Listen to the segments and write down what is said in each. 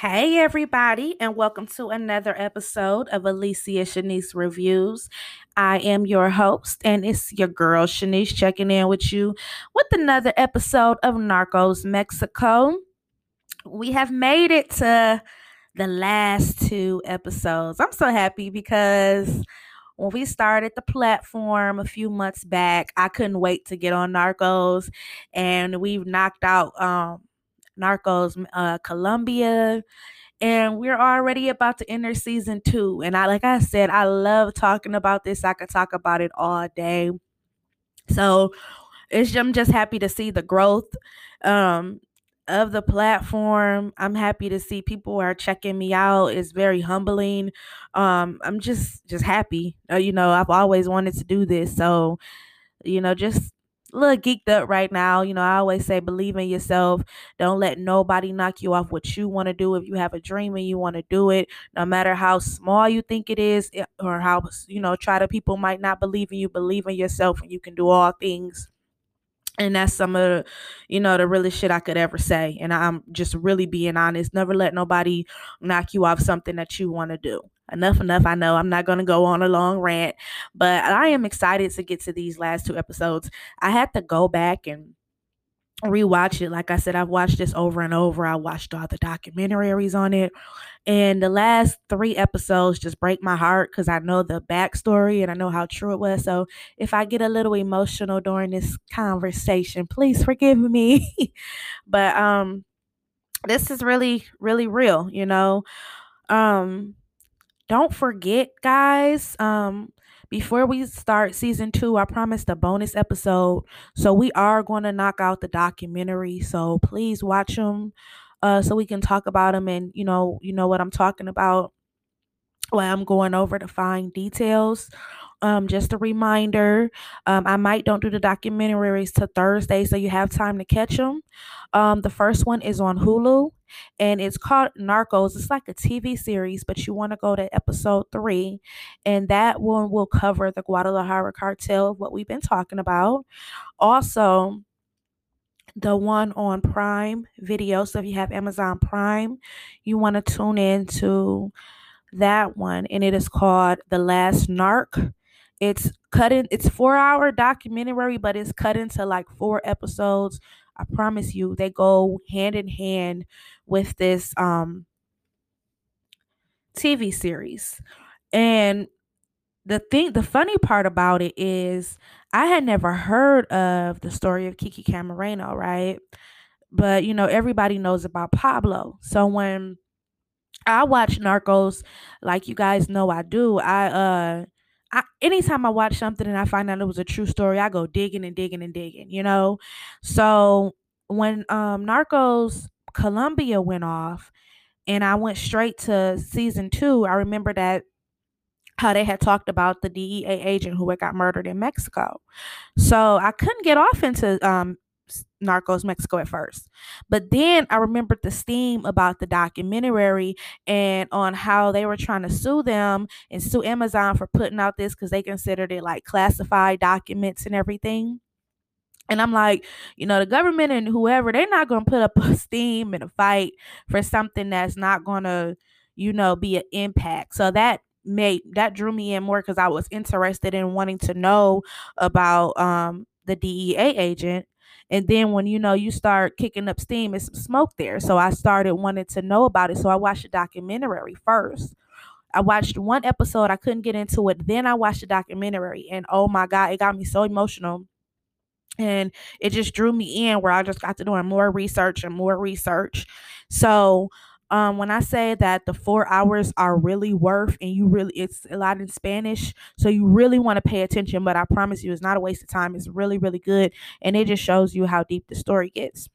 Hey, everybody, and welcome to another episode of Alicia Shanice Reviews. I am your host, and it's your girl Shanice checking in with you with another episode of Narcos Mexico. We have made it to the last two episodes. I'm so happy because when we started the platform a few months back, I couldn't wait to get on Narcos, and we've knocked out um, Narcos uh, Colombia. And we're already about to enter season two. And I, like I said, I love talking about this. I could talk about it all day. So it's, I'm just happy to see the growth um, of the platform. I'm happy to see people are checking me out. It's very humbling. Um, I'm just just happy. Uh, you know, I've always wanted to do this. So, you know, just little geeked up right now. You know, I always say believe in yourself. Don't let nobody knock you off what you want to do. If you have a dream and you want to do it, no matter how small you think it is eh, or how, you know, try to people might not believe in you, believe in yourself and you can do all things. And that's some of the, you know, the really shit I could ever say. And I'm just really being honest. Never let nobody knock you off something that you want to do enough enough. I know i'm not going to go on a long rant but i am excited to get to these last two episodes. I had to go back and rewatch it. Like i said i've watched this over and over. I watched all the documentaries on it. And the last three episodes just break my heart because i know the backstory and i know how true it was. So if i get a little emotional during this conversation please forgive me. But um this is really really real you know? Um don't forget, guys, um, before we start season two, I promised a bonus episode. So we are going to knock out the documentary. So please watch them uh, so we can talk about them and you know, you know what I'm talking about while I'm going over the fine details. Um, just a reminder, um, I might don't do the documentaries to Thursday, so you have time to catch them. Um, the first one is on Hulu, and it's called Narcos. It's like a TV series, but you want to go to episode three, and that one will cover the Guadalajara cartel, what we've been talking about. Also, the one on Prime Video. So if you have Amazon Prime, you want to tune in to that one, and it is called The Last Narc. It's cut in, it's four hour documentary, but it's cut into like four episodes. I promise you, they go hand in hand with this um TV series. And the thing the funny part about it is I had never heard of the story of Kiki Camarena, right? But you know, everybody knows about Pablo. So when I watch Narcos, like you guys know I do, I uh I, anytime I watch something and I find out it was a true story, I go digging and digging and digging, you know? So when um Narcos Colombia went off and I went straight to season two, I remember that how they had talked about the DEA agent who had got murdered in Mexico. So I couldn't get off into um Narcos Mexico at first. But then I remembered the steam about the documentary and on how they were trying to sue them and sue Amazon for putting out this because they considered it like classified documents and everything. And I'm like, you know, the government and whoever, they're not going to put up a steam and a fight for something that's not going to, you know, be an impact. So that made that drew me in more because I was interested in wanting to know about um the DEA agent and then when you know you start kicking up steam, it's smoke there. So I started wanting to know about it. So I watched the documentary first. I watched one episode, I couldn't get into it. Then I watched the documentary, and oh my God, it got me so emotional. And it just drew me in where I just got to doing more research and more research. So um when i say that the four hours are really worth and you really it's a lot in spanish so you really want to pay attention but i promise you it's not a waste of time it's really really good and it just shows you how deep the story gets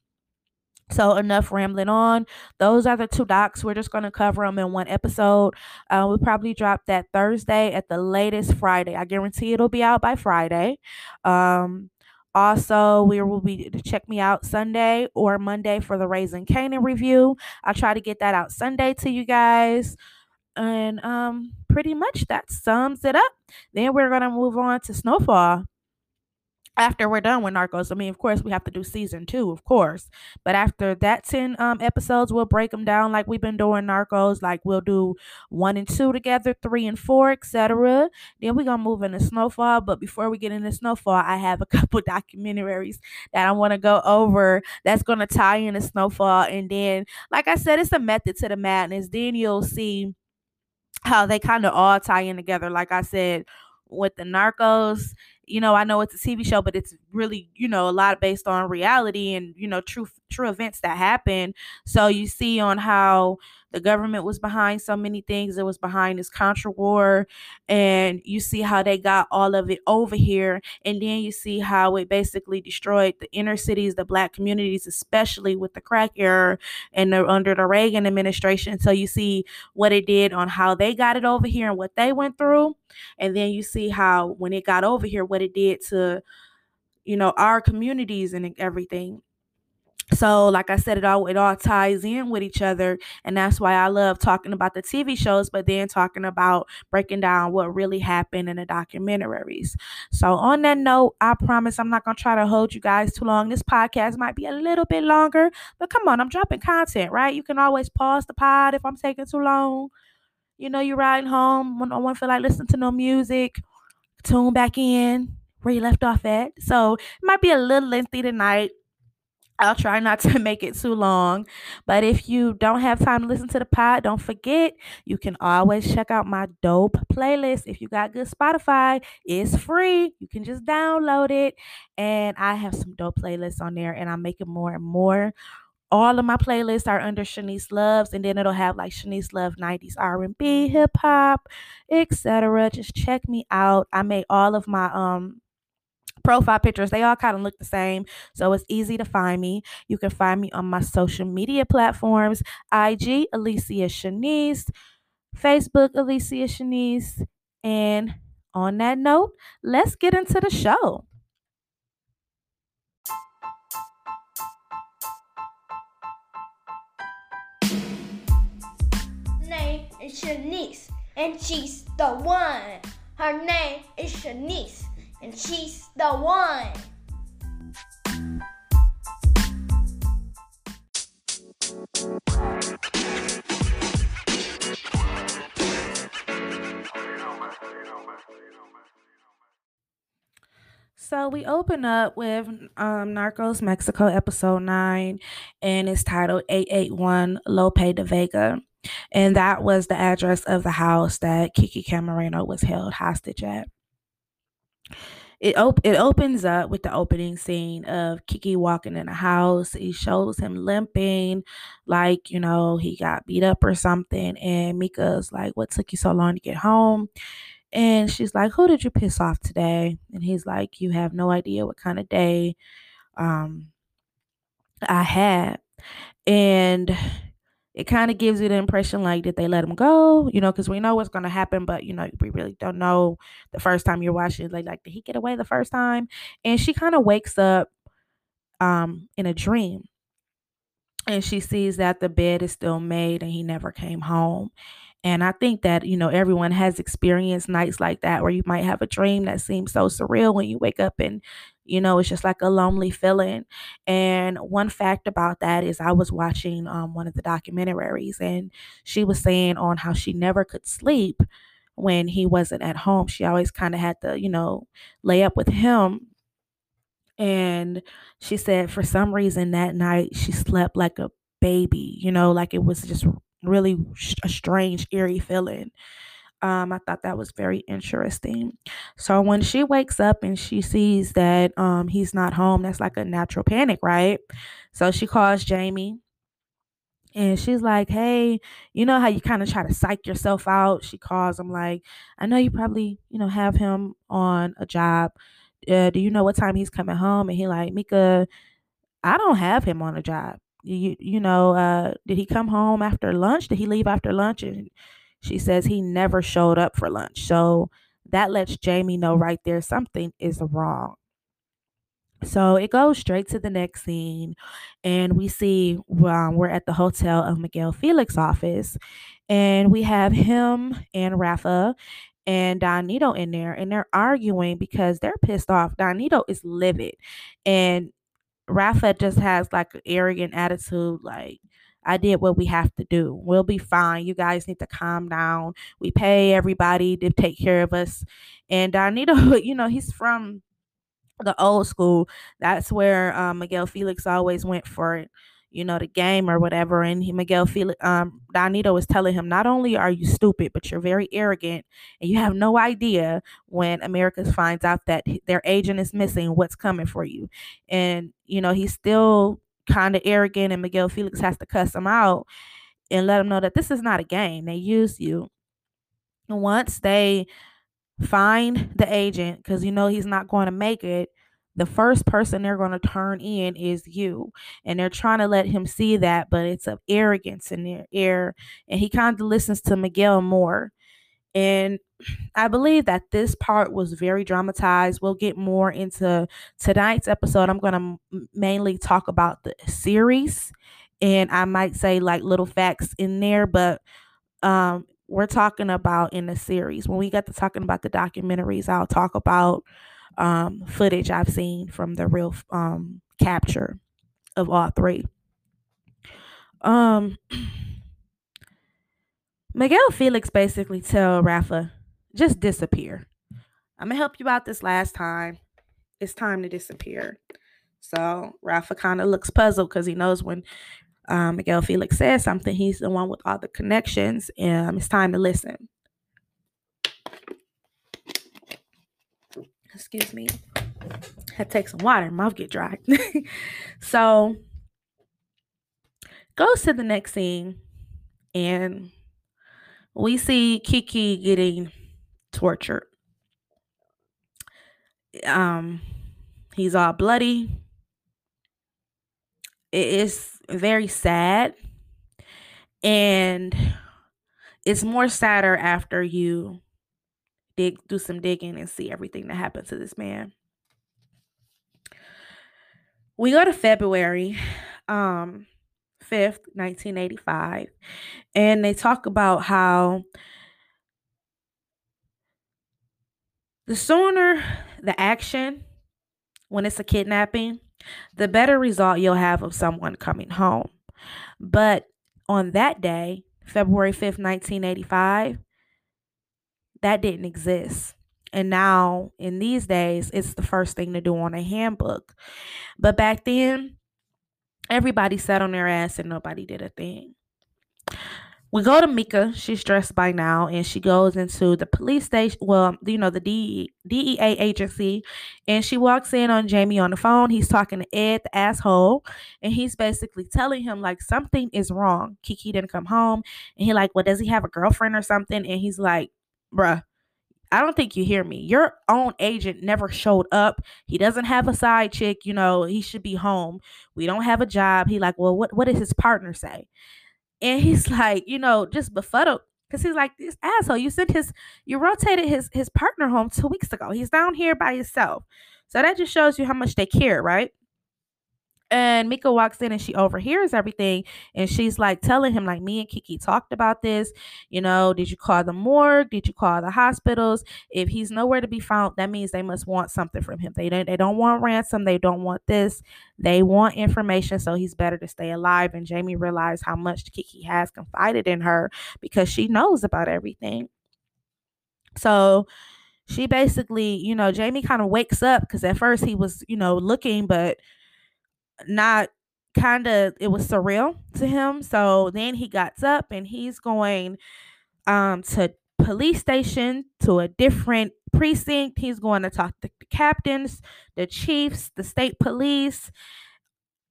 so enough rambling on. Those are the two docs. We're just going to cover them in one episode. Uh, we'll probably drop that Thursday at the latest Friday. I guarantee it'll be out by Friday. Um, also, we will be check me out Sunday or Monday for the Raising Kanan review. I'll try to get that out Sunday to you guys. And um pretty much that sums it up. Then we're gonna move on to Snowfall. After we're done with Narcos, I mean, of course, we have to do season two, of course. But after that 10 um, episodes, we'll break them down like we've been doing Narcos. Like we'll do one and two together, three and four, etc. Then we're going to move into Snowfall. But before we get into Snowfall, I have a couple documentaries that I want to go over that's going to tie into Snowfall. And then, like I said, it's a method to the madness. Then you'll see how they kind of all tie in together. Like I said, with the Narcos you know, I know it's a TV show, but it's really, you know, a lot based on reality and, you know, true true events that happen. So you see on how the government was behind so many things. It was behind this Contra war, and you see how they got all of it over here, and then you see how it basically destroyed the inner cities, the black communities, especially with the crack era and the, under the Reagan administration. So you see what it did on how they got it over here and what they went through, and then you see how when it got over here, what it did to you know our communities and everything so like i said it all it all ties in with each other and that's why i love talking about the tv shows but then talking about breaking down what really happened in the documentaries. So on that note i promise i'm not going to try to hold you guys too long. This podcast might be a little bit longer but come on i'm dropping content right? You can always pause the pod if i'm taking too long. You know you're riding home when i want to feel like listening to no music tune back in where you left off at. So it might be a little lengthy tonight I'll try not to make it too long. But if you don't have time to listen to the pod, don't forget you can always check out my dope playlist. If you got good Spotify, it's free. You can just download it. And I have some dope playlists on there and I'm making more and more. All of my playlists are under Shanice Loves, and then it'll have like Shanice Love 90s R&B, hip hop, etc. Just check me out. I made all of my um profile pictures. They all kind of look the same. So it's easy to find me. You can find me on my social media platforms IG, Alicia Shanice, Facebook, Alicia Shanice. And on that note, let's get into the show. Name is Shanice, and she's the one. Her name is Shanice and she's the one. So we open up with um, Narcos Mexico episode nine, and it's titled 881 Lope de Vega. And that was the address of the house that Kiki Camarena was held hostage at it op- it opens up with the opening scene of Kiki walking in the house. He shows him limping, like you know he got beat up or something. And Mika's like, "What took you so long to get home?" And she's like, "Who did you piss off today?" And he's like, "You have no idea what kind of day um I had." And it kind of gives you the impression like did they let him go? You know because we know what's going to happen but you know we really don't know the first time you're watching like like did he get away the first time? And she kind of wakes up um in a dream. And she sees that the bed is still made and he never came home. And I think that, you know, everyone has experienced nights like that where you might have a dream that seems so surreal when you wake up and you know it's just like a lonely feeling. And one fact about that is i was watching um, one of the documentaries and she was saying on how she never could sleep when he wasn't at home. She always kind of had to you know lay up with him. And she said for some reason that night she slept like a baby you know like it was just really a strange eerie feeling um, I thought that was very interesting. So when she wakes up and she sees that um, he's not home, that's like a natural panic, right? So she calls Jamie and she's like, Hey, you know how you kind of try to psych yourself out? She calls him, like, I know you probably, you know, have him on a job. Uh, do you know what time he's coming home? And he like, Mika, I don't have him on a job. You, you know, uh, did he come home after lunch? Did he leave after lunch? And she says he never showed up for lunch. So that lets Jamie know right there something is wrong. So it goes straight to the next scene, and we see um, we're at the hotel of Miguel Felix office, and we have him and Rafa, and Don Neto in there and they're arguing because they're pissed off. Don Neto is livid. And Rafa just has like an arrogant attitude, like, I did what we have to do. We'll be fine. You guys need to calm down. We pay everybody to take care of us. And Don Neto, you know, he's from the old school. That's where um, Miguel Felix always went for it you know, the game or whatever. And he, Miguel Felix, um, Don Neto was telling him, not only are you stupid, but you're very arrogant and you have no idea when America finds out that their agent is missing, what's coming for you. And, you know, he's still kind of arrogant and Miguel Felix has to cuss him out and let him know that this is not a game. They use you. Once they find the agent, because you know he's not going to make it, the first person they're going to turn in is you. And they're trying to let him see that, but it's of arrogance in their ear. And he kind of listens to Miguel more. And I believe that this part was very dramatized. We'll get more into tonight's episode. I'm going to mainly talk about the series. And I might say like little facts in there, but um, we're talking about in the series. When we get to talking about the documentaries, I'll talk about um, footage I've seen from the real um, capture of all three. Um, Miguel Felix basically tell Rafa, just disappear. I'm gonna help you out this last time. It's time to disappear. So Rafa kind of looks puzzled because he knows when um, Miguel Felix says something, he's the one with all the connections, and it's time to listen. excuse me. I take some water, mouth get dry. so goes to the next scene and we see Kiki getting tortured. Um he's all bloody. It is very sad. And it's more sadder after you dig do some digging and see everything that happened to this man. We go to February um 5th, 1985, and they talk about how the sooner the action when it's a kidnapping, the better result you'll have of someone coming home. But on that day, February 5th, 1985, that didn't exist. And now, in these days, it's the first thing to do on a handbook. But back then, everybody sat on their ass and nobody did a thing. We go to Mika. She's dressed by now, and she goes into the police station. Well, you know, the DEA agency, and she walks in on Jamie on the phone. He's talking to Ed, the asshole, and he's basically telling him like something is wrong. Kiki didn't come home, and he like, well, does he have a girlfriend or something? And he's like, bruh, I don't think you hear me. Your own agent never showed up. He doesn't have a side chick, you know, he should be home. We don't have a job. He like, well, what what did his partner say? And he's like, you know, just befuddled because he's like, this asshole, you sent his you rotated his his partner home two weeks ago. He's down here by himself. So that just shows you how much they care, right? And Mika walks in and she overhears everything. And she's like telling him, like, me and Kiki talked about this. You know, did you call the morgue? Did you call the hospitals? If he's nowhere to be found, that means they must want something from him. They don't they don't want ransom. They don't want this. They want information. So he's better to stay alive. And Jamie realized how much Kiki has confided in her because she knows about everything. So she basically, you know, Jamie kind of wakes up because at first he was, you know, looking, but not kind of it was surreal to him. So then he got up and he's going um to police station to a different precinct. He's going to talk to the captains, the chiefs, the state police,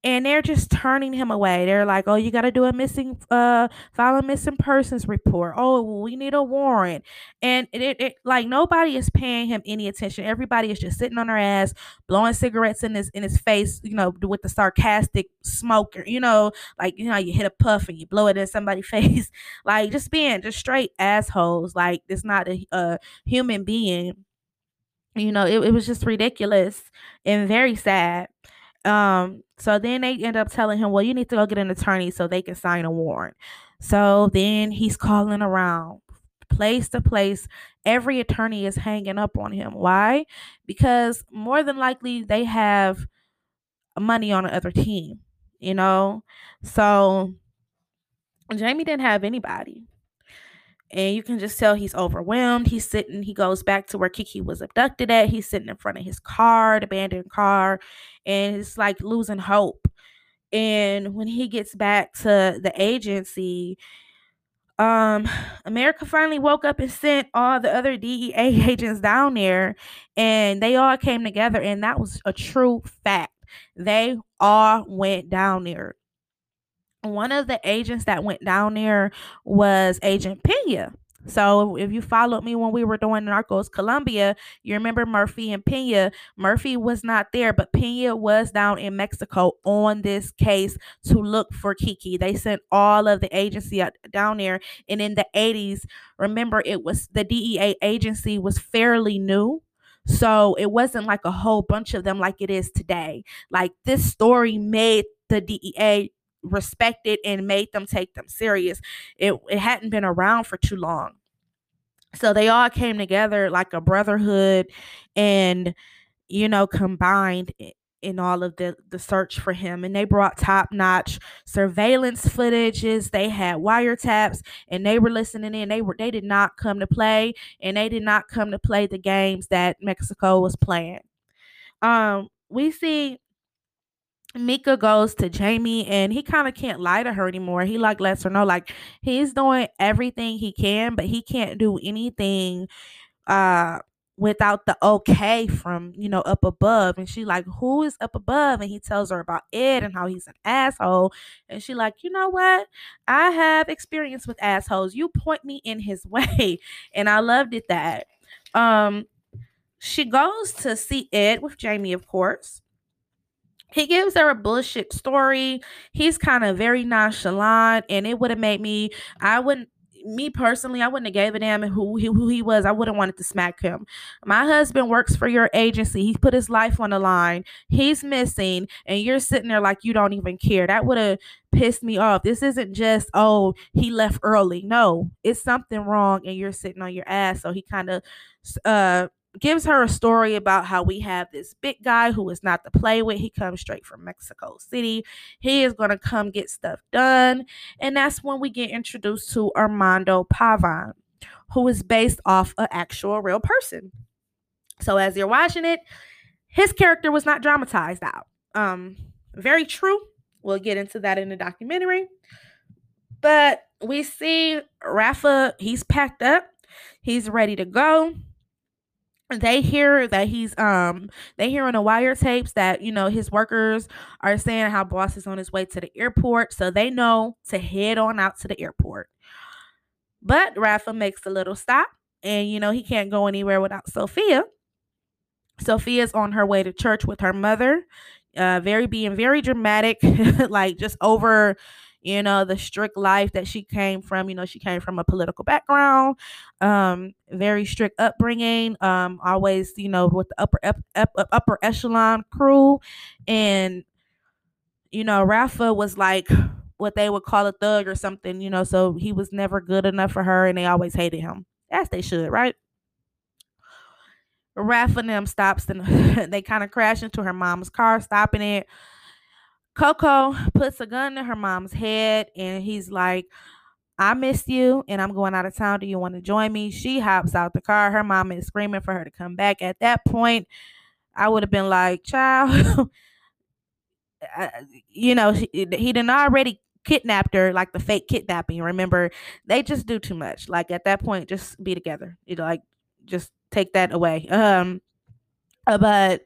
and they're just turning him away. They're like, "Oh, you got to do a missing, uh, file a missing persons report. Oh, we need a warrant." And it, it, it, like nobody is paying him any attention. Everybody is just sitting on their ass, blowing cigarettes in his in his face, you know, with the sarcastic smoker. You know, like you know, you hit a puff and you blow it in somebody's face, like just being just straight assholes. Like it's not a, a human being. You know, it, it was just ridiculous and very sad. Um, so then they end up telling him, well, you need to go get an attorney so they can sign a warrant. So then he's calling around place to place. Every attorney is hanging up on him. Why? Because more than likely they have money on the other team, you know? So Jamie didn't have anybody. And you can just tell he's overwhelmed. He's sitting, he goes back to where Kiki was abducted at. He's sitting in front of his car, abandoned car, and it's like losing hope. And when he gets back to the agency, um America finally woke up and sent all the other DEA agents down there and they all came together and that was a true fact. They all went down there. One of the agents that went down there was Agent Pena. So if you followed me when we were doing Narcos Colombia, you remember Murphy and Pena. Murphy was not there, but Pena was down in Mexico on this case to look for Kiki. They sent all of the agency down there. And in the 80s, remember it was the DEA agency was fairly new. So it wasn't like a whole bunch of them like it is today. Like this story made the DEA respected and made them take them serious. It it hadn't been around for too long. So they all came together like a brotherhood and you know combined in all of the the search for him and they brought top-notch surveillance footages they had wiretaps and they were listening in they were they did not come to play and they did not come to play the games that Mexico was playing um we see Mika goes to Jamie and he kind of can't lie to her anymore. He like lets her know like he's doing everything he can, but he can't do anything uh without the okay from you know up above. And she like who is up above? And he tells her about ed and how he's an asshole. And she like you know what? I have experience with assholes. You point me in his way. And i loved it that um she goes to see ed with jamie of course he gives her a bullshit story. He's kind of very nonchalant, and it would have made me. I wouldn't. Me personally, I wouldn't have gave a damn who he, who he was. I wouldn't wanted to smack him. My husband works for your agency. He put his life on the line. He's missing, and you're sitting there like you don't even care. That would have pissed me off. This isn't just oh he left early. No, it's something wrong, and you're sitting on your ass. So he kind of uh gives her a story about how we have this big guy who is not to play with. He comes straight from Mexico City. He is going to come get stuff done. And that's when we get introduced to Armando Pavon, who is based off an actual real person. So as you're watching it, his character was not dramatized out. Um, very true. We'll get into that in the documentary. But we see Rafa, he's packed up, he's ready to go they hear that he's um they hear on the wiretaps that you know his workers are saying how boss is on his way to the airport so they know to head on out to the airport. But rafa makes a little stop and you know he can't go anywhere without sophia. Sophia's on her way to church with her mother uh very being very dramatic like just over you know the strict life that she came from you know she came from a political background um very strict upbringing um always you know with the upper up, up, upper echelon crew and you know rafa was like what they would call a thug or something you know so he was never good enough for her and they always hated him as they should right Rafa and them stops and they kind of crash into her mom's car, stopping it. Coco puts a gun to her mom's head and he's like, I miss you and I'm going out of town. Do you want to join me? She hops out the car. Her mom is screaming for her to come back. At that point, I would have been like, child, you know, he, he didn't already kidnapped her like the fake kidnapping. Remember, they just do too much. Like at that point, just be together. You know, like just take that away. Um, but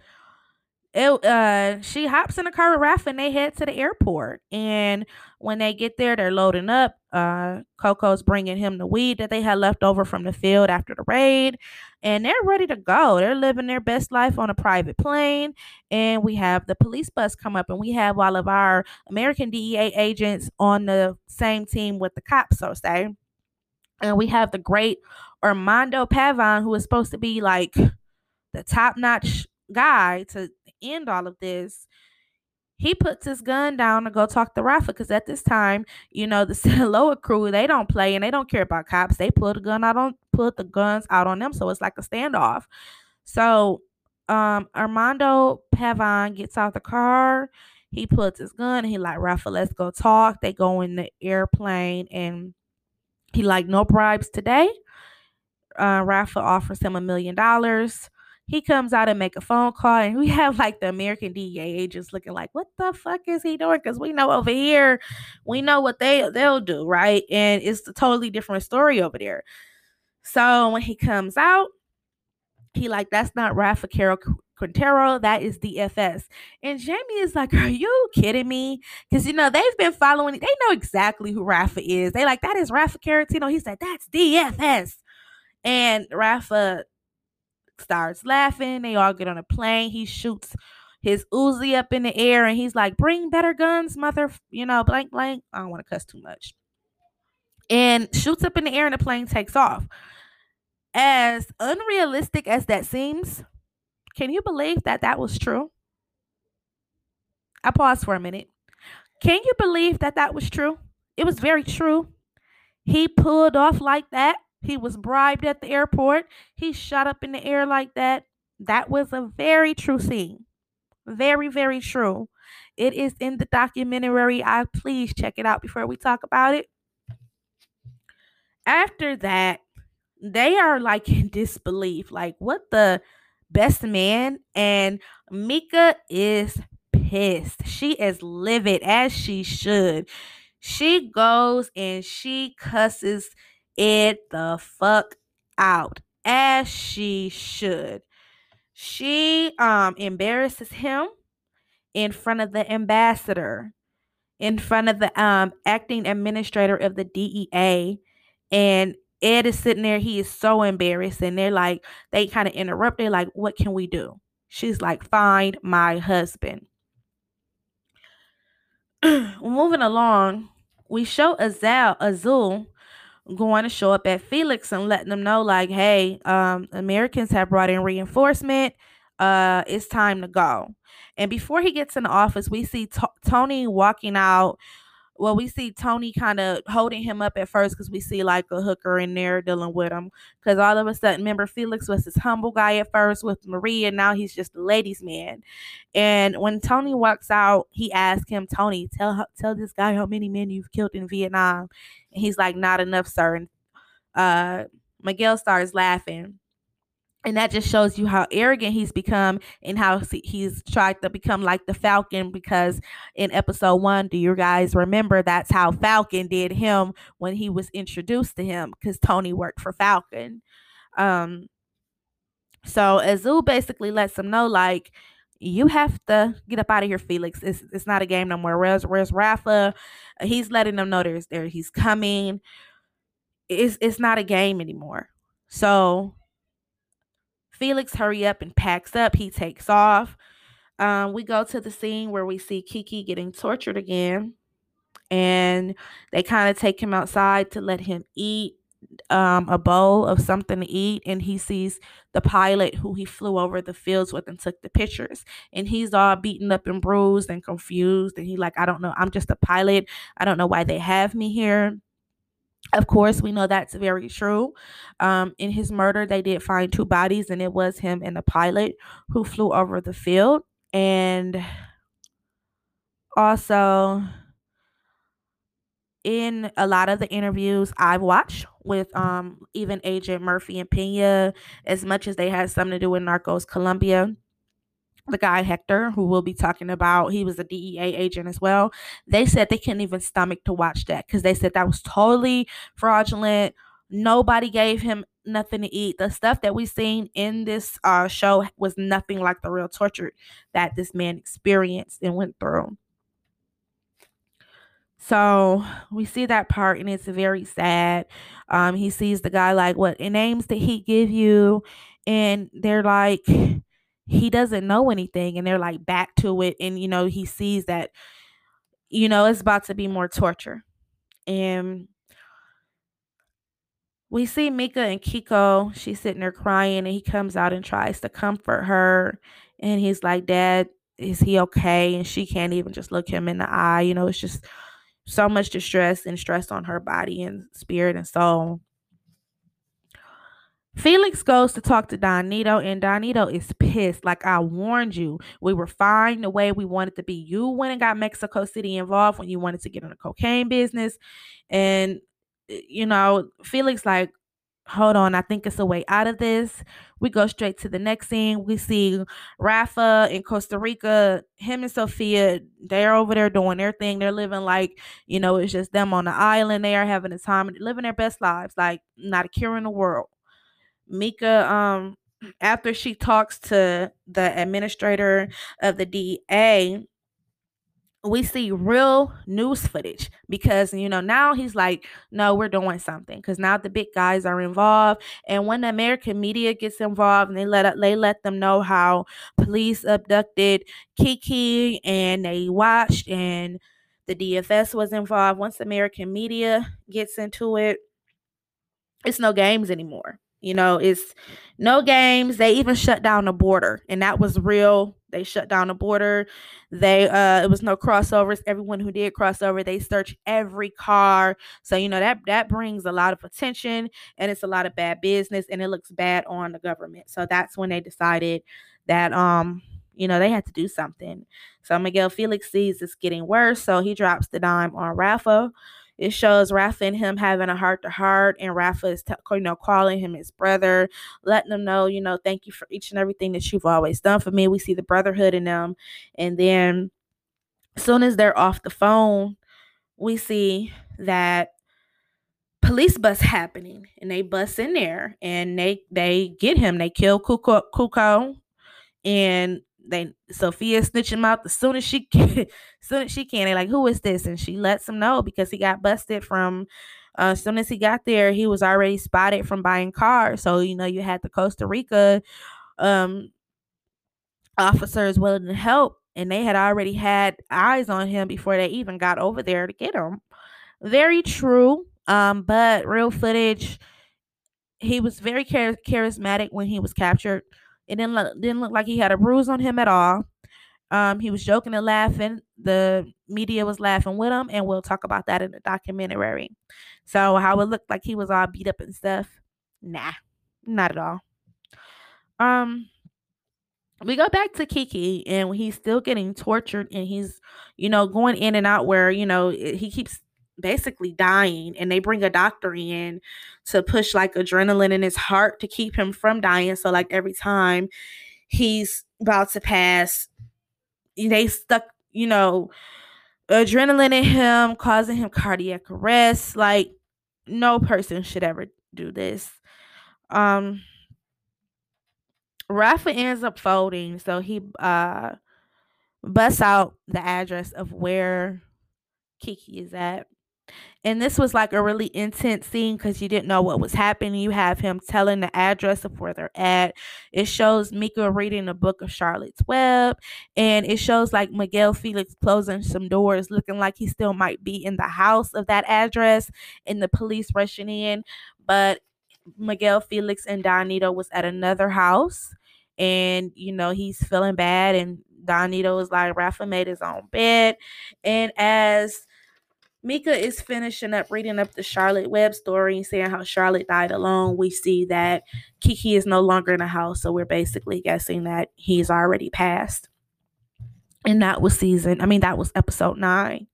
it uh she hops in a car with Raph and they head to the airport. And when they get there, they're loading up. Uh Coco's bringing him the weed that they had left over from the field after the raid. And they're ready to go. They're living their best life on a private plane. And we have the police bus come up and we have all of our American DEA agents on the same team with the cops, so say. And we have the great Armando Pavon, who is supposed to be like the top notch guy to end all of this, he puts his gun down to go talk to Rafa because at this time, you know, the Sinaloa crew, they don't play and they don't care about cops. They put the gun out on put the guns out on them. So it's like a standoff. So um Armando Pavon gets out the car. He puts his gun. He like Rafa, let's go talk. They go in the airplane and he like no bribes today. Uh, Rafa offers him a million dollars. He comes out and make a phone call, and we have like the American DEA agents looking like, "What the fuck is he doing?" Because we know over here, we know what they they'll do, right? And it's a totally different story over there. So when he comes out, he like, "That's not Rafa Caro Quintero, that is DFS. And Jamie is like, Are you kidding me? Because, you know, they've been following, they know exactly who Rafa is. They like, That is Rafa Carantino. He said, That's DFS. And Rafa starts laughing. They all get on a plane. He shoots his Uzi up in the air and he's like, Bring better guns, mother, you know, blank, blank. I don't want to cuss too much. And shoots up in the air and the plane takes off. As unrealistic as that seems, can you believe that that was true? I paused for a minute. Can you believe that that was true? It was very true. He pulled off like that. He was bribed at the airport. He shot up in the air like that. That was a very true scene. Very, very true. It is in the documentary. I please check it out before we talk about it. After that, they are like in disbelief. Like, what the best man, and Mika is pissed. She is livid as she should. She goes and she cusses it the fuck out as she should. She um embarrasses him in front of the ambassador, in front of the um acting administrator of the DEA, and Ed is sitting there. He is so embarrassed. And they're like, they kind of interrupt. They're like, what can we do? She's like, find my husband. Moving along, we show Azal, Azul going to show up at Felix and letting them know, like, hey, um, Americans have brought in reinforcement. Uh, it's time to go. And before he gets in the office, we see T- Tony walking out well, we see Tony kind of holding him up at first because we see like a hooker in there dealing with him. Because all of a sudden, remember, Felix was this humble guy at first with Maria, and now he's just a ladies' man. And when Tony walks out, he asks him, Tony, tell tell this guy how many men you've killed in Vietnam. And he's like, not enough, sir. And uh, Miguel starts laughing and that just shows you how arrogant he's become and how he's tried to become like the falcon because in episode one do you guys remember that's how falcon did him when he was introduced to him because tony worked for falcon um so azul basically lets him know like you have to get up out of here, Felix. It's it's not a game no more. Where's where's Rafa? He's letting them know there's there he's coming. It's it's not a game anymore. So Felix hurry up and packs up. He takes off. Um, we go to the scene where we see Kiki getting tortured again. And they kind of take him outside to let him eat um, a bowl of something to eat. And he sees the pilot who he flew over the fields with and took the pictures. And he's all beaten up and bruised and confused. And he like, I don't know. I'm just a pilot. I don't know why they have me here. Of course, we know that's very true. Um, in his murder, they did find two bodies, and it was him and the pilot who flew over the field. And also, in a lot of the interviews I've watched with um, even Agent Murphy and Pena, as much as they had something to do with Narcos Colombia, the guy Hector, who we'll be talking about, he was a DEA agent as well. They said they couldn't even stomach to watch that because they said that was totally fraudulent. Nobody gave him nothing to eat. The stuff that we seen in this uh, show was nothing like the real torture that this man experienced and went through. So we see that part and it's very sad. Um, he sees the guy like, what names did he give you? And they're like, he doesn't know anything and they're like back to it and you know he sees that you know it's about to be more torture and we see Mika and Kiko she's sitting there crying and he comes out and tries to comfort her and he's like dad is he okay? And she can't even just look him in the eye. You know, it's just so much distress and stress on her body and spirit and soul. Felix goes to talk to Don Neto, and Don Neto is pissed. Like I warned you, we were fine the way we wanted to be. You went and got Mexico City involved when you wanted to get in the cocaine business, and eh, you know Felix like, hold on, I think it's a way out of this. We go straight to the next scene. We see Rafa in Costa Rica. Him and Sophia, they're over there doing their thing. They're living like, you know, it's just them on the island. They are having a time, living their best lives, like not a cure in the world. Mika, um, after she talks to the administrator of the DA, we see real news footage because you know now he's like no we're doing something because now the big guys are involved. And when the american media gets involved and they let they let them know how police abducted kiki and they watched and the dfs was involved once american media gets into it it's no games anymore you know, it's no games. They even shut down the border, and that was real. They shut down the border. They uh it was no crossovers. Everyone who did crossover, they search every car. So, you know, that that brings a lot of attention and it's a lot of bad business and it looks bad on the government. So that's when they decided that um you know, they had to do something. So Miguel Felix sees it's getting worse, so he drops the dime on Rafa it shows Rafa and him having a heart to heart, and Rafa is, t- you know, calling him his brother, letting him know, you know, thank you for each and everything that you've always done for me. We see the brotherhood in them, and then as soon as they're off the phone, we see that police bus happening, and they bust in there, and they they get him. They kill Cuco, Cuco and they Sophia snitch him out as soon as she can, soon as she can. They like, who is this? And she lets him know because he got busted from uh, as soon as he got there, he was already spotted from buying cars. So, you know, you had the Costa Rica um officers willing to help and they had already had eyes on him before they even got over there to get him. Very true. Um, but real footage, he was very char- charismatic when he was captured. It didn't look, didn't look like he had a bruise on him at all. Um, he was joking and laughing. The media was laughing with him, and we'll talk about that in the documentary. So, how it looked like he was all beat up and stuff, nah, not at all. Um, we go back to Kiki, and he's still getting tortured, and he's, you know, going in and out where you know he keeps basically dying and they bring a doctor in to push like adrenaline in his heart to keep him from dying. So like every time he's about to pass they stuck you know adrenaline in him causing him cardiac arrest. Like no person should ever do this. Um rafa ends up folding so he uh busts out the address of where kiki is at and this was like a really intense scene because you didn't know what was happening. You have him telling the address of where they're at. It shows Mika reading the book of Charlotte's Web. And it shows like Miguel Felix closing some doors, looking like he still might be in the house of that address and the police rushing in. But Miguel Felix and Don Neto was at another house. And, you know, he's feeling bad. And Don Neto is like, Rafa made his own bed. And as Mika is finishing up reading up the Charlotte Web story, saying how Charlotte died alone. We see that Kiki is no longer in the house, so we're basically guessing that he's already passed. And that was season, I mean, that was episode nine.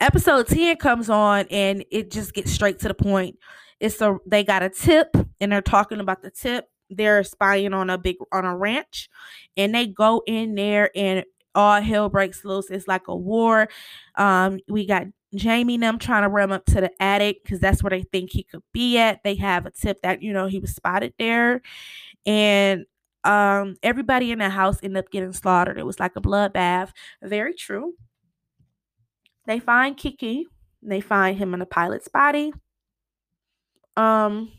Episode 10 comes on and it just gets straight to the point. It's a they got a tip and they're talking about the tip. They're spying on a big on a ranch and they go in there and all hell breaks loose. It's like a war. Um, we got Jamie and them trying to run up to the attic because that's where they think he could be at. They have a tip that, you know, he was spotted there. And um everybody in the house ended up getting slaughtered. It was like a bloodbath. Very true. They find Kiki. They find him in the pilot's body. Um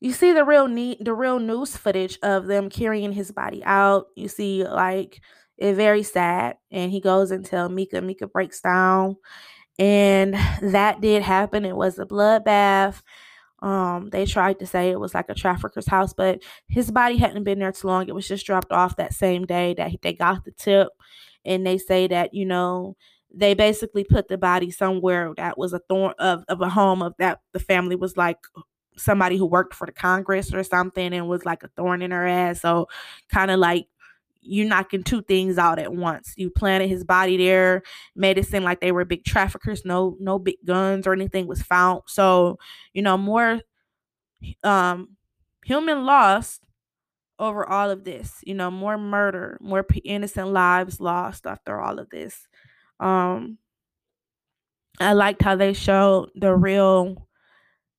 you see the real neat the real news footage of them carrying his body out. You see like it's very sad. And he goes and tell Mika. Mika breaks down. And that did happen. It was a bloodbath. Um, they tried to say it was like a trafficker's house, but his body hadn't been there too long. It was just dropped off that same day that they got the tip. And they say that, you know, they basically put the body somewhere that was a thorn of, of a home of that the family was like somebody who worked for the Congress or something and was like a thorn in her ass. So kind of like you knocking two things out at once. You planted his body there, made it seem like they were big traffickers. No, no big guns or anything was found. So, you know, more um human loss over all of this. You know, more murder, more innocent lives lost after all of this. Um I liked how they showed the real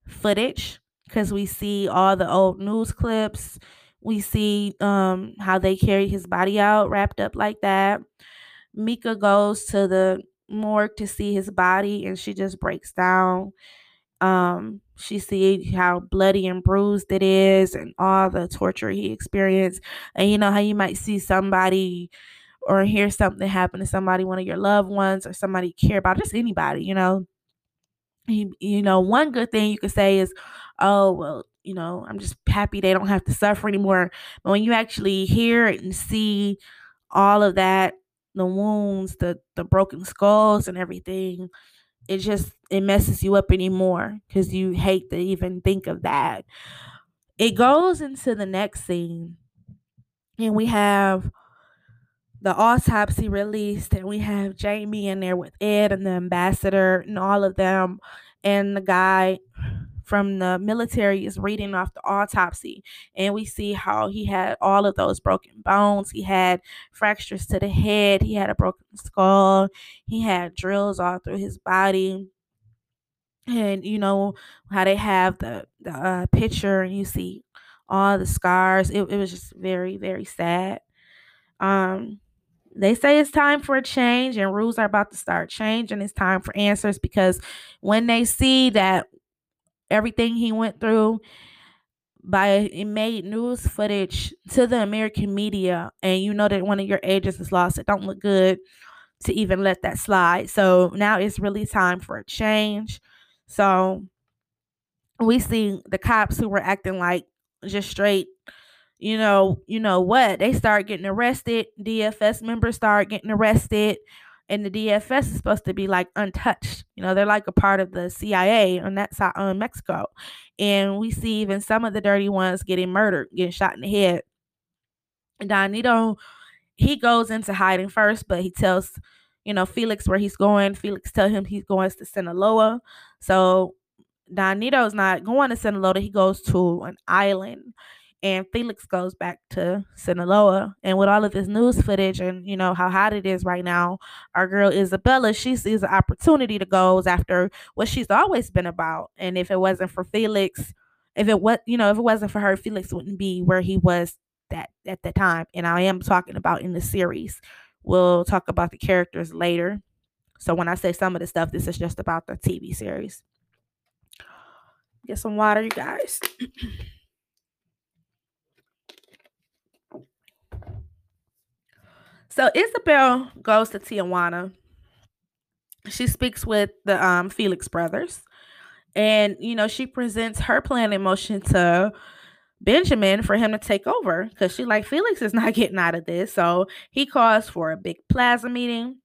footage because we see all the old news clips we see um, how they carry his body out wrapped up like that. Mika goes to the morgue to see his body and she just breaks down. Um, she sees how bloody and bruised it is and all the torture he experienced. And you know how you might see somebody or hear something happen to somebody, one of your loved ones or somebody you care about, just anybody, you know. You, you know, one good thing you could say is, oh, well, you know, I'm just happy they don't have to suffer anymore. But when you actually hear it and see all of that, the wounds, the the broken skulls and everything, it just it messes you up anymore because you hate to even think of that. It goes into the next scene, and we have the autopsy released, and we have Jamie in there with Ed and the ambassador and all of them, and the guy from the military is reading off the autopsy and we see how he had all of those broken bones. He had fractures to the head. He had a broken skull. He had drills all through his body. And you know how they have the the uh, picture and you see all the scars. It, it was just very very sad. Um they say it's time for a change and rules are about to start changing. It's time for answers because when they see that everything he went through by it made news footage to the American media, and you know that one of your agents is lost. It don't look good to even let that slide. So now it's really time for a change. So we see the cops who were acting like just straight, you know, you know what? They start getting arrested. DFS members start getting arrested and the DFS is supposed to be like untouched. You know, they're like a part of the CIA on that side on Mexico. And we see even some of the dirty ones getting murdered, getting shot in the head. Don Neto, he goes into hiding first, but he tells, you know, Felix where he's going. Felix tell him he's going to Sinaloa. So Don Neto's not going to Sinaloa. He goes to an island and Felix goes back to Sinaloa. And with all of this news footage and you know how hot it is right now, our girl Isabella, she sees an opportunity to go after what she's always been about. And if it wasn't for Felix, if it was you know, if it wasn't for her, Felix wouldn't be where he was that at the time. And I am talking about in the series. We'll talk about the characters later. So when I say some of the stuff, this is just about the TV series. Get some water, you guys. So Isabel goes to Tijuana. She speaks with the um, Felix brothers. And, you know, she presents her plan in motion to Benjamin for him to take over because she like Felix is not getting out of this. So he calls for a big plaza meeting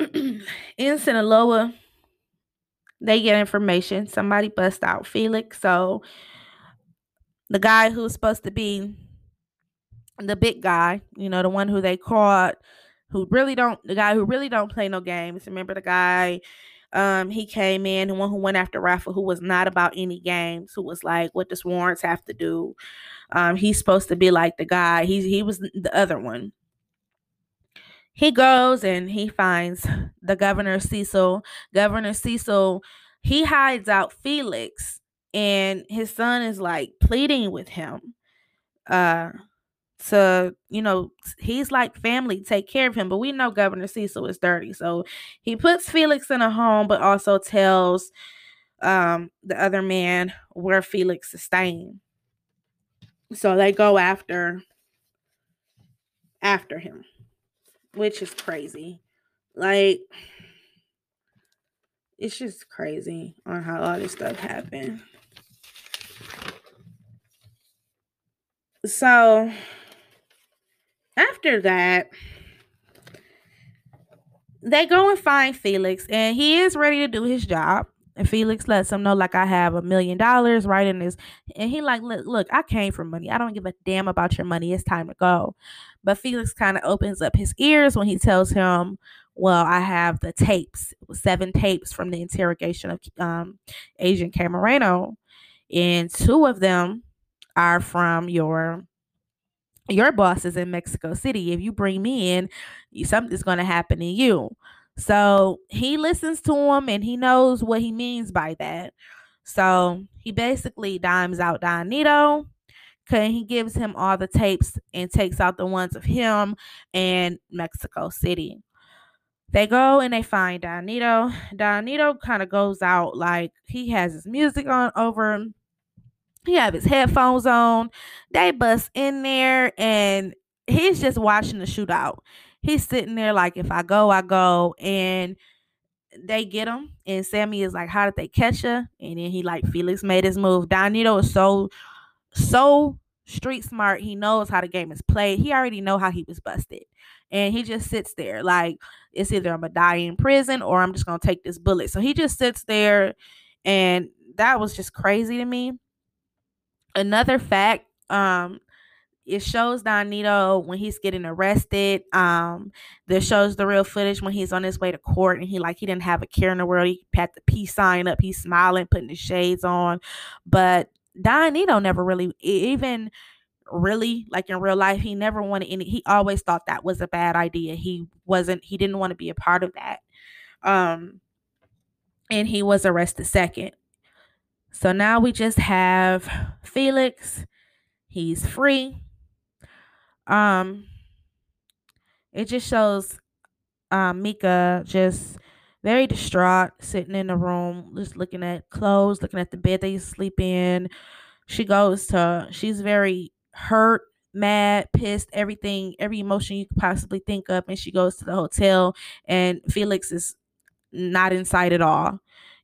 in Sinaloa. They get information. Somebody bust out Felix. So the guy who's supposed to be the big guy, you know, the one who they caught, who really don't, the guy who really don't play no games. Remember the guy, um, he came in, the one who went after Rafa, who was not about any games, who was like, what does warrants have to do? Um, he's supposed to be like the guy. He's he was the other one. He goes and he finds the governor Celis. Governor Celis, he hides out Felix, and his son is like pleading with him. Uh to, you know, he's like family, take care of him. But we know Governor Celis is dirty. So he puts Felix in a home, but also tells um the other man where Felix is staying. So they go after after him, which is crazy. Like it's just crazy on how all this stuff happened. So after that, they go and find Felix, and he is ready to do his job. And Felix lets him know, like, I have a million dollars right in this. And he like, look, look, I came for money. I don't give a damn about your money. It's time to go. But Felix kind of opens up his ears when he tells him, well, I have the tapes, seven tapes from the interrogation of um, Agent Camarena. And two of them are from your your boss is in Mexico City. If you bring me in, something's going to happen to you. So he listens to him and he knows what he means by that. So he basically dimes out Don Neto. Okay, he gives him all the tapes and takes out the ones of him and Mexico City. They go and they find Don Neto. Donito kind of goes out like he has his music on over he have his headphones on. They bust in there and he's just watching the shootout. He's sitting there like, if I go, I go. And they get him. And Sammy is like, how did they catch her? And then he like, Felix made his move. Don Neto is so, so street smart. He knows how the game is played. He already know how he was busted. And he just sits there like, it's either I'm going to die in prison or I'm just going to take this bullet. So he just sits there. And that was just crazy to me another fact um it shows Don Neto when he's getting arrested. Um, this shows the real footage when he's on his way to court and he like he didn't have a care in the world. He had the peace sign up, he's smiling, putting his shades on. But Don Neto never really even really like in real life, he never wanted any he always thought that was a bad idea. He wasn't he didn't want to be a part of that. Um and he was arrested second. So now we just have Felix. He's free. Um it just shows um Mika just very distraught, sitting in the room, just looking at clothes, looking at the bed they sleep in. She goes to she's very hurt, mad, pissed, everything, every emotion you could possibly think of, and she goes to the hotel and Felix is not inside at all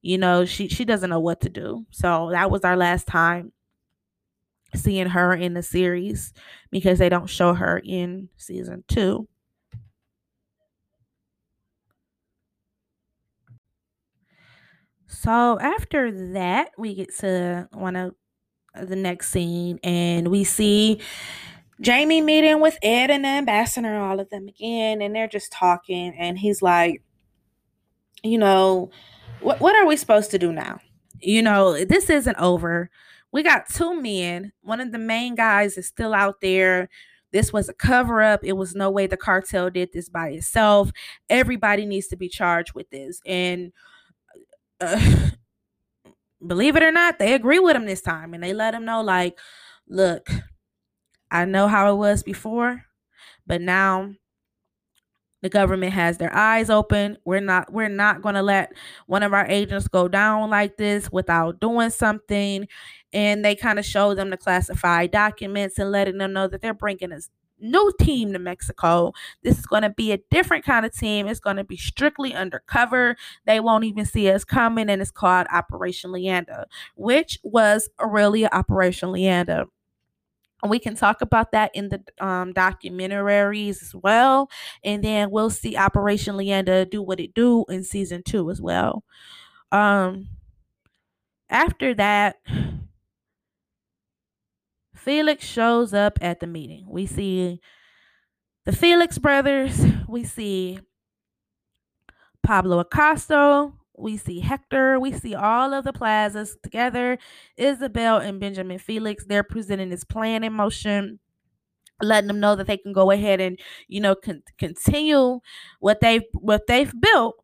you know she she doesn't know what to do so that was our last time seeing her in the series because they don't show her in season two so after that we get to one of the next scene and we see Jamie meeting with Ed and the ambassador, all of them again, and they're just talking. And he's like, you know, what what are we supposed to do now? You know, this isn't over. We got two men. One of the main guys is still out there. This was a cover up. It was no way the cartel did this by itself. Everybody needs to be charged with this. And uh, believe it or not, they agree with him this time and they let him know, like, look, I know how it was before, but now the government has their eyes open we're not we're not going to let one of our agents go down like this without doing something and they kind of show them the classified documents and letting them know that they're bringing a new team to Mexico. This is going to be a different kind of team. It's going to be strictly undercover. They won't even see us coming, and it's called Operation Leyenda, which was really Operation Leyenda we can talk about that in the um, documentaries as well. And then we'll see operation leyenda do what it do in season two as well. Um after that felix shows up at the meeting. We see the felix brothers. We see pablo acosta we see Hector, we see all of the plazas together. Isabel and Benjamin Felix, they're presenting this plan in motion, letting them know that they can go ahead and, you know, con- continue what they've what they've built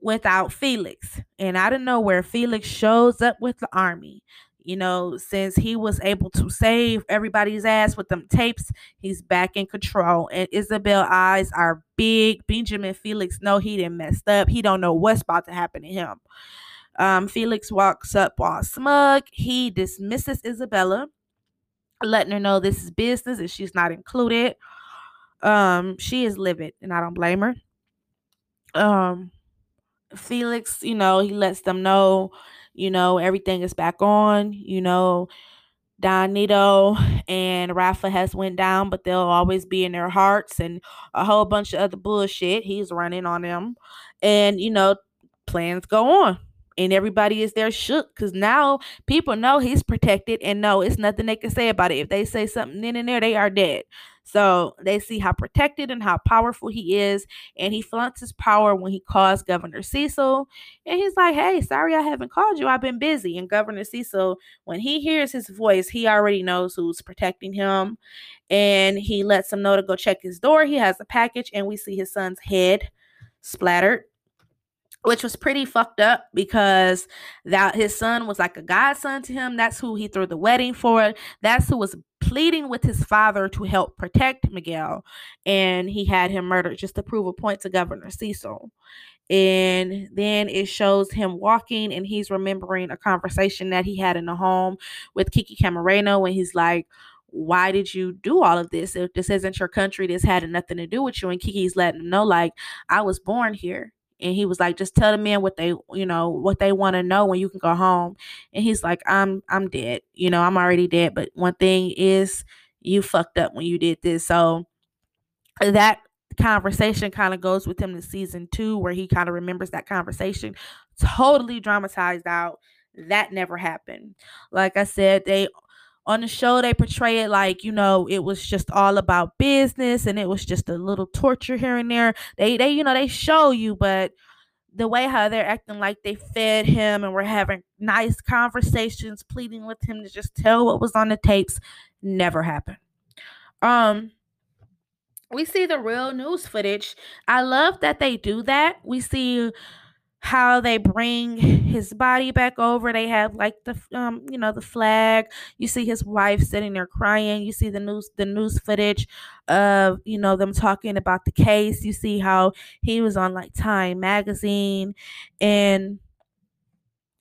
without Felix. And out of nowhere, Felix shows up with the army you know, since he was able to save everybody's ass with them tapes, he's back in control. And Isabel eyes are big. Benjamin Felix no, he didn't messed up. He don't know what's about to happen to him. Um, Felix walks up all smug. He dismisses Isabella, letting her know this is business and she's not included. Um, she is livid, and I don't blame her. Um, Felix, you know, he lets them know, you know, everything is back on, you know, Don Neto and Rafa has went down, but they'll always be in their hearts and a whole bunch of other bullshit. He's running on them. And, you know, plans go on and everybody is there shook because now people know he's protected and know it's nothing they can say about it. If they say something in and there, they are dead. So they see how protected and how powerful he is, and he flaunts his power when he calls Governor Celis, and he's like, "Hey, sorry I haven't called you. I've been busy." And Governor Celis, when he hears his voice, he already knows who's protecting him, and he lets him know to go check his door. He has a package, and we see his son's head splattered which was pretty fucked up because that his son was like a godson to him. That's who he threw the wedding for. That's who was pleading with his father to help protect Miguel. And he had him murdered just to prove a point to Governor Celis. And then it shows him walking and he's remembering a conversation that he had in the home with Kiki Camarena when he's like, why did you do all of this? If this isn't your country, this had nothing to do with you. And Kiki's letting him know, like, I was born here and he was like just tell the men what they you know what they want to know when you can go home. And he's like i'm i'm dead. You know i'm already dead but one thing is you fucked up when you did this. So that conversation kind of goes with him to season two where he kind of remembers that conversation totally dramatized out. That never happened. Like i said they on the show they portray it like you know it was just all about business and it was just a little torture here and there. They they you know they show you but the way how they're acting like they fed him and were having nice conversations pleading with him to just tell what was on the tapes never happened. Um we see the real news footage. I love that they do that. We see how they bring his body back over. They have like the um, you know, the flag. You see his wife sitting there crying. You see the news the news footage of, you know, them talking about the case. You see how he was on like Time magazine and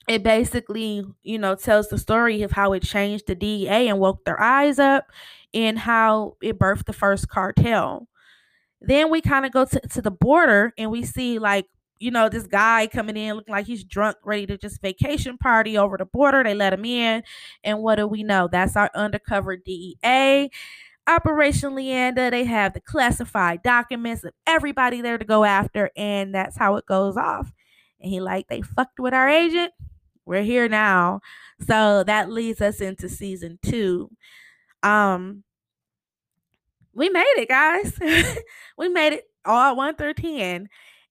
it basically, you know, tells the story of how it changed the DEA and woke their eyes up and how it birthed the first cartel. Then we kind of go to, to the border and we see like you know, this guy coming in looking like he's drunk, ready to just vacation party over the border. They let him in. And what do we know? That's our undercover DEA. Operation Leyenda, they have the classified documents of everybody there to go after, and that's how it goes off. And he like, they fucked with our agent. We're here now. So that leads us into season two. Um, we made it, guys. we made it all one through ten.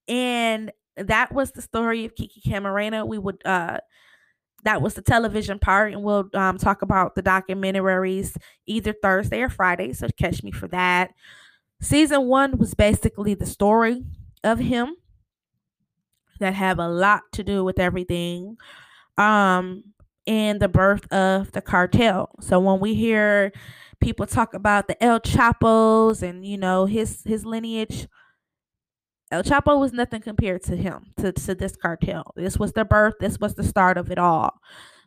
And that was the story of Kiki Camarena. We would uh that was the television part, and we'll um, talk about the documentaries either Thursday or Friday. So catch me for that. Season one was basically the story of him that have a lot to do with everything, um, and the birth of the cartel. So when we hear people talk about the El Chapos and you know his his lineage, El Chapo was nothing compared to him, to, to this cartel. This was the birth, this was the start of it all.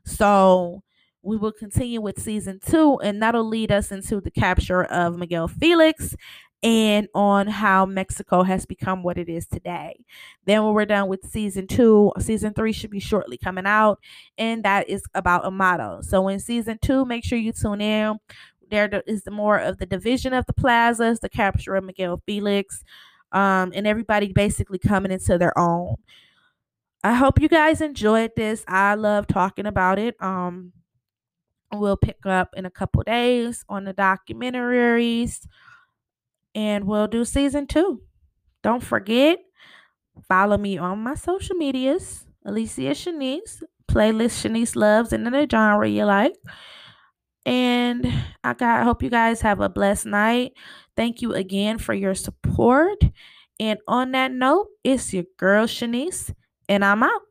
So we will continue with season two, and that'll lead us into the capture of Miguel Felix and on how Mexico has become what it is today. Then, when we're done with season two, season three should be shortly coming out, and that is about Amado. So, in season two, make sure you tune in. There is more of the division of the plazas, the capture of Miguel Felix um, and everybody basically coming into their own. I hope you guys enjoyed this. I love talking about it. Um, we'll pick up in a couple days on the documentaries, and we'll do season two. Don't forget, follow me on my social medias, Alicia Shanice, playlist Shanice loves in the genre you like. And I got hope you guys have a blessed night. Thank you again for your support. And on that note, it's your girl Shanice, and I'm out.